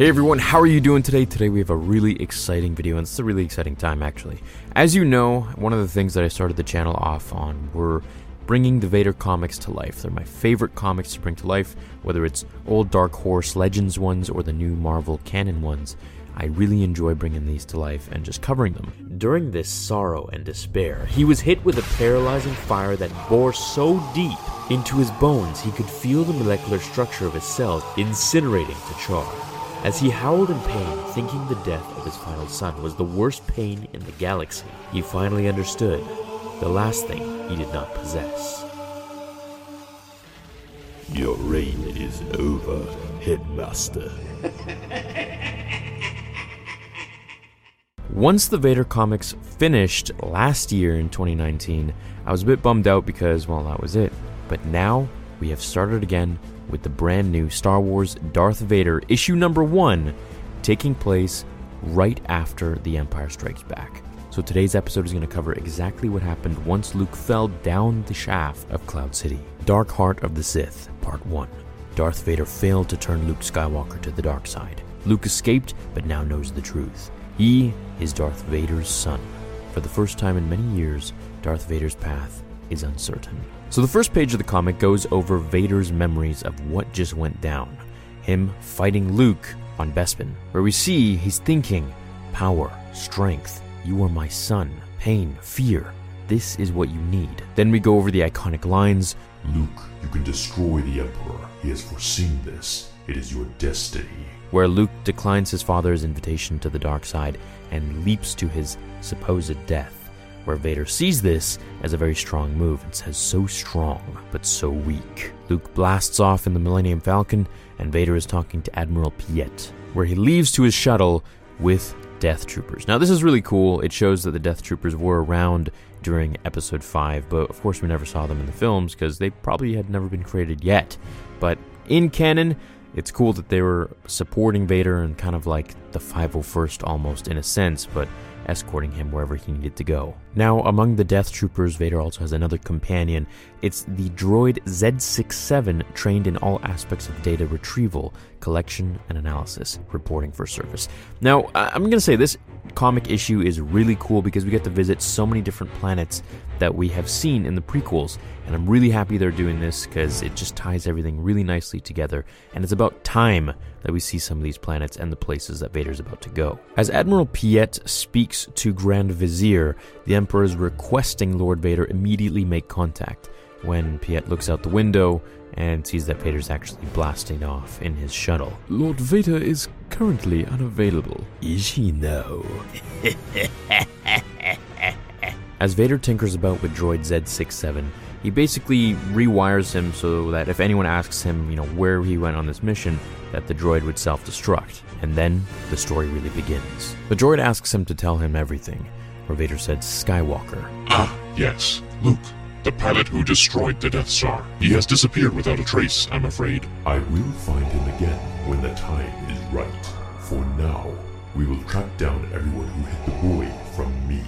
Hey everyone, how are you doing today? Today we have a really exciting video, and it's a really exciting time actually. As you know, one of the things that I started the channel off on were bringing the Vader comics to life. They're my favorite comics to bring to life, whether it's old Dark Horse Legends ones or the new Marvel canon ones. I really enjoy bringing these to life and just covering them. During this sorrow and despair, he was hit with a paralyzing fire that bore so deep into his bones he could feel the molecular structure of his cells incinerating to char. As he howled in pain, thinking the death of his final son was the worst pain in the galaxy, he finally understood the last thing he did not possess. Your reign is over, Headmaster. Once the Vader comics finished last year in 2019, I was a bit bummed out because, well, that was it. But now we have started again with the brand new Star Wars Darth Vader issue number one, taking place right after The Empire Strikes Back. So today's episode is going to cover exactly what happened once Luke fell down the shaft of Cloud City. Dark Heart of the Sith, Part 1. Darth Vader failed to turn Luke Skywalker to the dark side. Luke escaped, but now knows the truth. He is Darth Vader's son. For the first time in many years, Darth Vader's path is uncertain. So the first page of the comic goes over Vader's memories of what just went down. Him fighting Luke on Bespin, where we see he's thinking power, strength, you are my son, pain, fear. This is what you need. Then we go over the iconic lines Luke, you can destroy the Emperor. He has foreseen this. It is your destiny. where Luke declines his father's invitation to the dark side and leaps to his supposed death, where Vader sees this as a very strong move and says, So strong, but so weak. Luke blasts off in the Millennium Falcon, and Vader is talking to Admiral Piet, where he leaves to his shuttle with Death Troopers. Now, this is really cool. It shows that the Death Troopers were around during Episode 5, but of course, we never saw them in the films because they probably had never been created yet. But in canon, it's cool that they were supporting Vader and kind of like the 501st almost in a sense, but escorting him wherever he needed to go. Now, among the Death Troopers, Vader also has another companion. It's the droid Z67, trained in all aspects of data retrieval, collection, and analysis, reporting for service. Now, I'm going to say this comic issue is really cool because we get to visit so many different planets that we have seen in the prequels, and I'm really happy they're doing this because it just ties everything really nicely together, and it's about time that we see some of these planets and the places that Vader's about to go. As Admiral Piet speaks to Grand Vizier, the Emperor is requesting Lord Vader immediately make contact. When Piet looks out the window and sees that Vader's actually blasting off in his shuttle. Lord Vader is currently unavailable. Is he now? As Vader tinkers about with droid Z67, he basically rewires him so that if anyone asks him, you know, where he went on this mission, that the droid would self-destruct. And then the story really begins. The droid asks him to tell him everything, where Vader said Skywalker. Ah, yes. Luke, The pilot who destroyed the Death Star. He has disappeared without a trace, I'm afraid. I will find him again when the time is right. For now, we will track down everyone who hid the boy from me.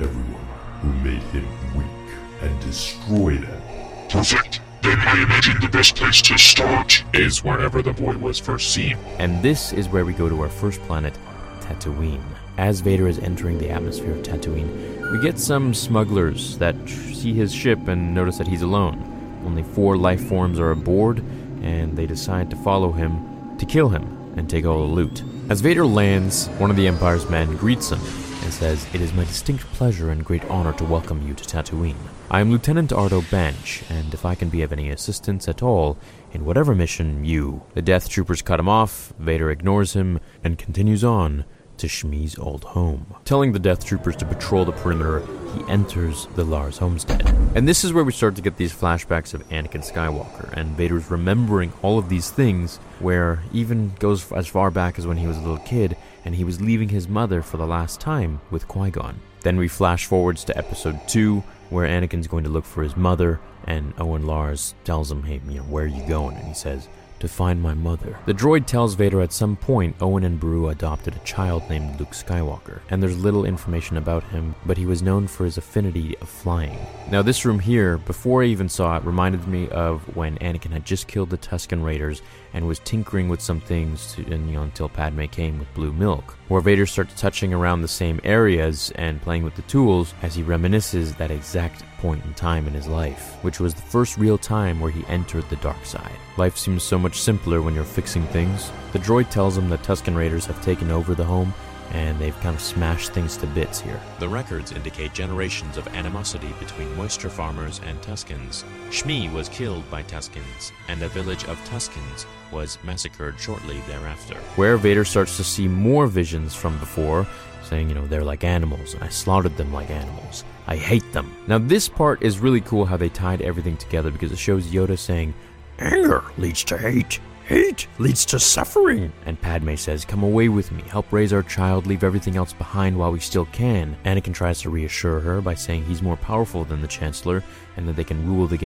Everyone who made him weak and destroy them. Perfect. Then I imagine the best place to start is wherever the boy was first seen. And this is where we go to our first planet, Tatooine. As Vader is entering the atmosphere of Tatooine, we get some smugglers that see his ship and notice that he's alone. Only four life forms are aboard, and they decide to follow him to kill him and take all the loot. As Vader lands, one of the Empire's men greets him and says, It is my distinct pleasure and great honor to welcome you to Tatooine. I am Lieutenant Ardo Bench, and if I can be of any assistance at all in whatever mission you. The Death Troopers cut him off, Vader ignores him, and continues on to Shmi's old home. Telling the Death Troopers to patrol the perimeter, he enters the Lars homestead. And this is where we start to get these flashbacks of Anakin Skywalker, and Vader's remembering all of these things, where even goes as far back as when he was a little kid, and he was leaving his mother for the last time with Qui Gon. Then we flash forwards to episode 2, where Anakin's going to look for his mother, and Owen Lars tells him, hey, you know, where are you going? And he says, to find my mother. The droid tells Vader at some point Owen and Beru adopted a child named Luke Skywalker, and there's little information about him, but he was known for his affinity of flying. Now, this room here, before I even saw it, reminded me of when Anakin had just killed the Tusken Raiders and was tinkering with some things to, you know, until Padme came with blue milk, where Vader starts touching around the same areas and playing with the tools as he reminisces that exact point in time in his life, which was the first real time where he entered the dark side. Life seems so much simpler when you're fixing things. The droid tells him the Tusken Raiders have taken over the home and they've kind of smashed things to bits here. The records indicate generations of animosity between moisture farmers and Tuskens. Shmi was killed by Tuskens, and a village of Tuskens was massacred shortly thereafter. Where Vader starts to see more visions from before, saying, you know, they're like animals, and I slaughtered them like animals. I hate them. Now, this part is really cool how they tied everything together because it shows Yoda saying, Anger leads to hate. Hate leads to suffering. And Padme says, Come away with me, help raise our child, leave everything else behind while we still can. Anakin tries to reassure her by saying he's more powerful than the Chancellor and that they can rule the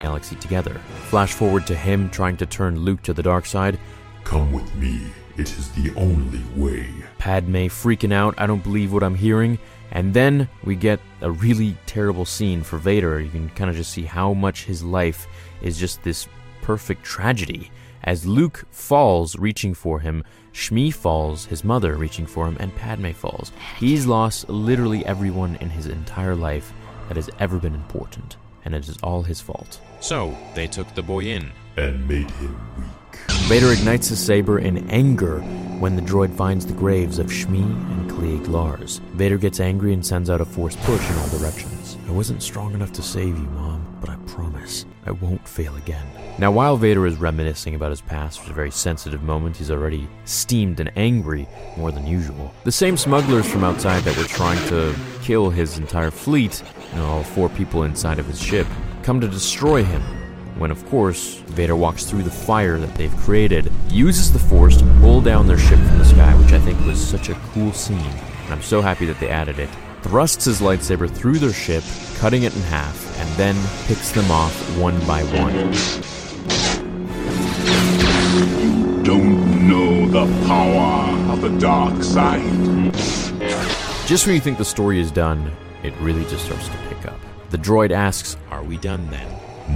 Galaxy together. Flash forward to him trying to turn Luke to the dark side. Come with me. It is the only way. Padme freaking out, I don't believe what I'm hearing. And then we get a really terrible scene for Vader. You can kind of just see how much his life is just this perfect tragedy. As Luke falls, reaching for him, Shmi falls, his mother reaching for him, and Padme falls. He's lost literally everyone in his entire life that has ever been important, and it is all his fault. So, they took the boy in. And made him weak. Vader ignites his saber in anger when the droid finds the graves of Shmi and Cliegg Lars. Vader gets angry and sends out a force push in all directions. I wasn't strong enough to save you, Mom, but I promise I won't fail again. Now, while Vader is reminiscing about his past, which is a very sensitive moment, he's already steamed and angry more than usual. The same smugglers from outside that were trying to kill his entire fleet, know, all four people inside of his ship, come to destroy him when of course Vader walks through the fire that they've created, uses the Force to pull down their ship from the sky, which I think was such a cool scene, and I'm so happy that they added it. Thrusts his lightsaber through their ship, cutting it in half, and then picks them off one by one. You don't know the power of the dark side. Just when you think the story is done, it really just starts to pick up. The droid asks, Are we done then?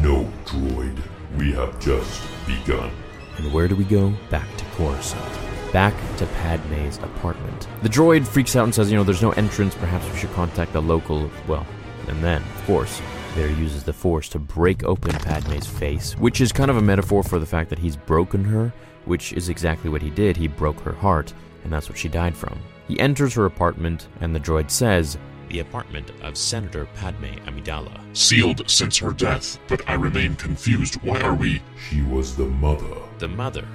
No, droid. We have just begun. And where do we go? Back to Coruscant. Back to Padme's apartment. The droid freaks out and says, you know, there's no entrance, perhaps we should contact a local. Well, and then, of course, Vader uses the Force to break open Padme's face, which is kind of a metaphor for the fact that he's broken her, which is exactly what he did. He broke her heart, and that's what she died from. He enters her apartment, and the droid says, The apartment of Senator Padme Amidala. Sealed since her death, but I remain confused. Why are we. She was the mother, The mother.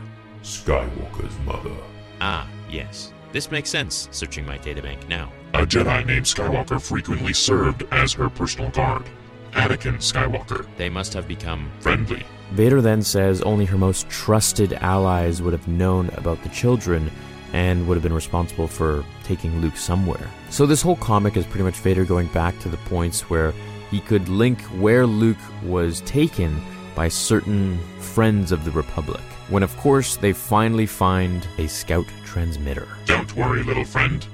Skywalker's mother. Ah, yes. This makes sense, searching my databank now. A Jedi named Skywalker frequently served as her personal guard. Anakin Skywalker. They must have become Friendly. Vader then says only her most trusted allies would have known about the children and would have been responsible for taking Luke somewhere. So this whole comic is pretty much Vader going back to the points where he could link where Luke was taken by certain friends of the Republic. When of course they finally find a scout transmitter. Don't worry, little friend.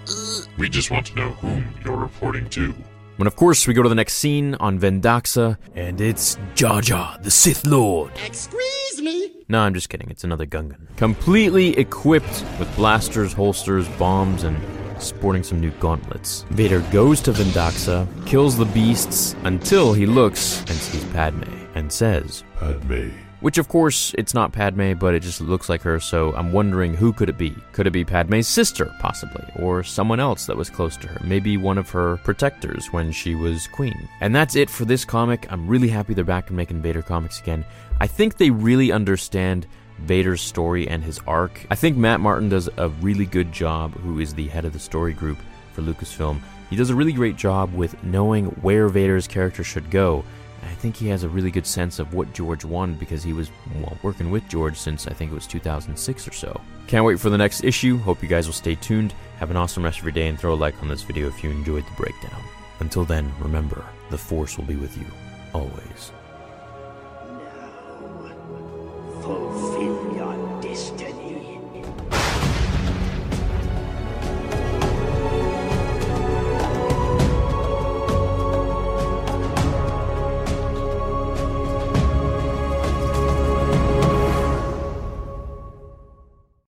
We just want to know whom you're reporting to. When of course we go to the next scene on Vendaxa, and it's Jar Jar, the Sith Lord. Excuse me. No, I'm just kidding. It's another Gungan. Completely equipped with blasters, holsters, bombs, and sporting some new gauntlets. Vader goes to Vendaxa, kills the beasts until he looks and sees Padme and says, Padme. which of course it's not Padme, but it just looks like her, so I'm wondering who could it be? Could it be Padme's sister, possibly, or someone else that was close to her? Maybe one of her protectors when she was queen. And that's it for this comic. I'm really happy they're back and making Vader comics again. I think they really understand Vader's story and his arc. I think Matt Martin does a really good job, who is the head of the story group for Lucasfilm. He does a really great job with knowing where Vader's character should go. I think he has a really good sense of what George wanted because he was well, working with George since I think it was 2006 or so. Can't wait for the next issue. Hope you guys will stay tuned. Have an awesome rest of your day and throw a like on this video if you enjoyed the breakdown. Until then, remember, the Force will be with you always.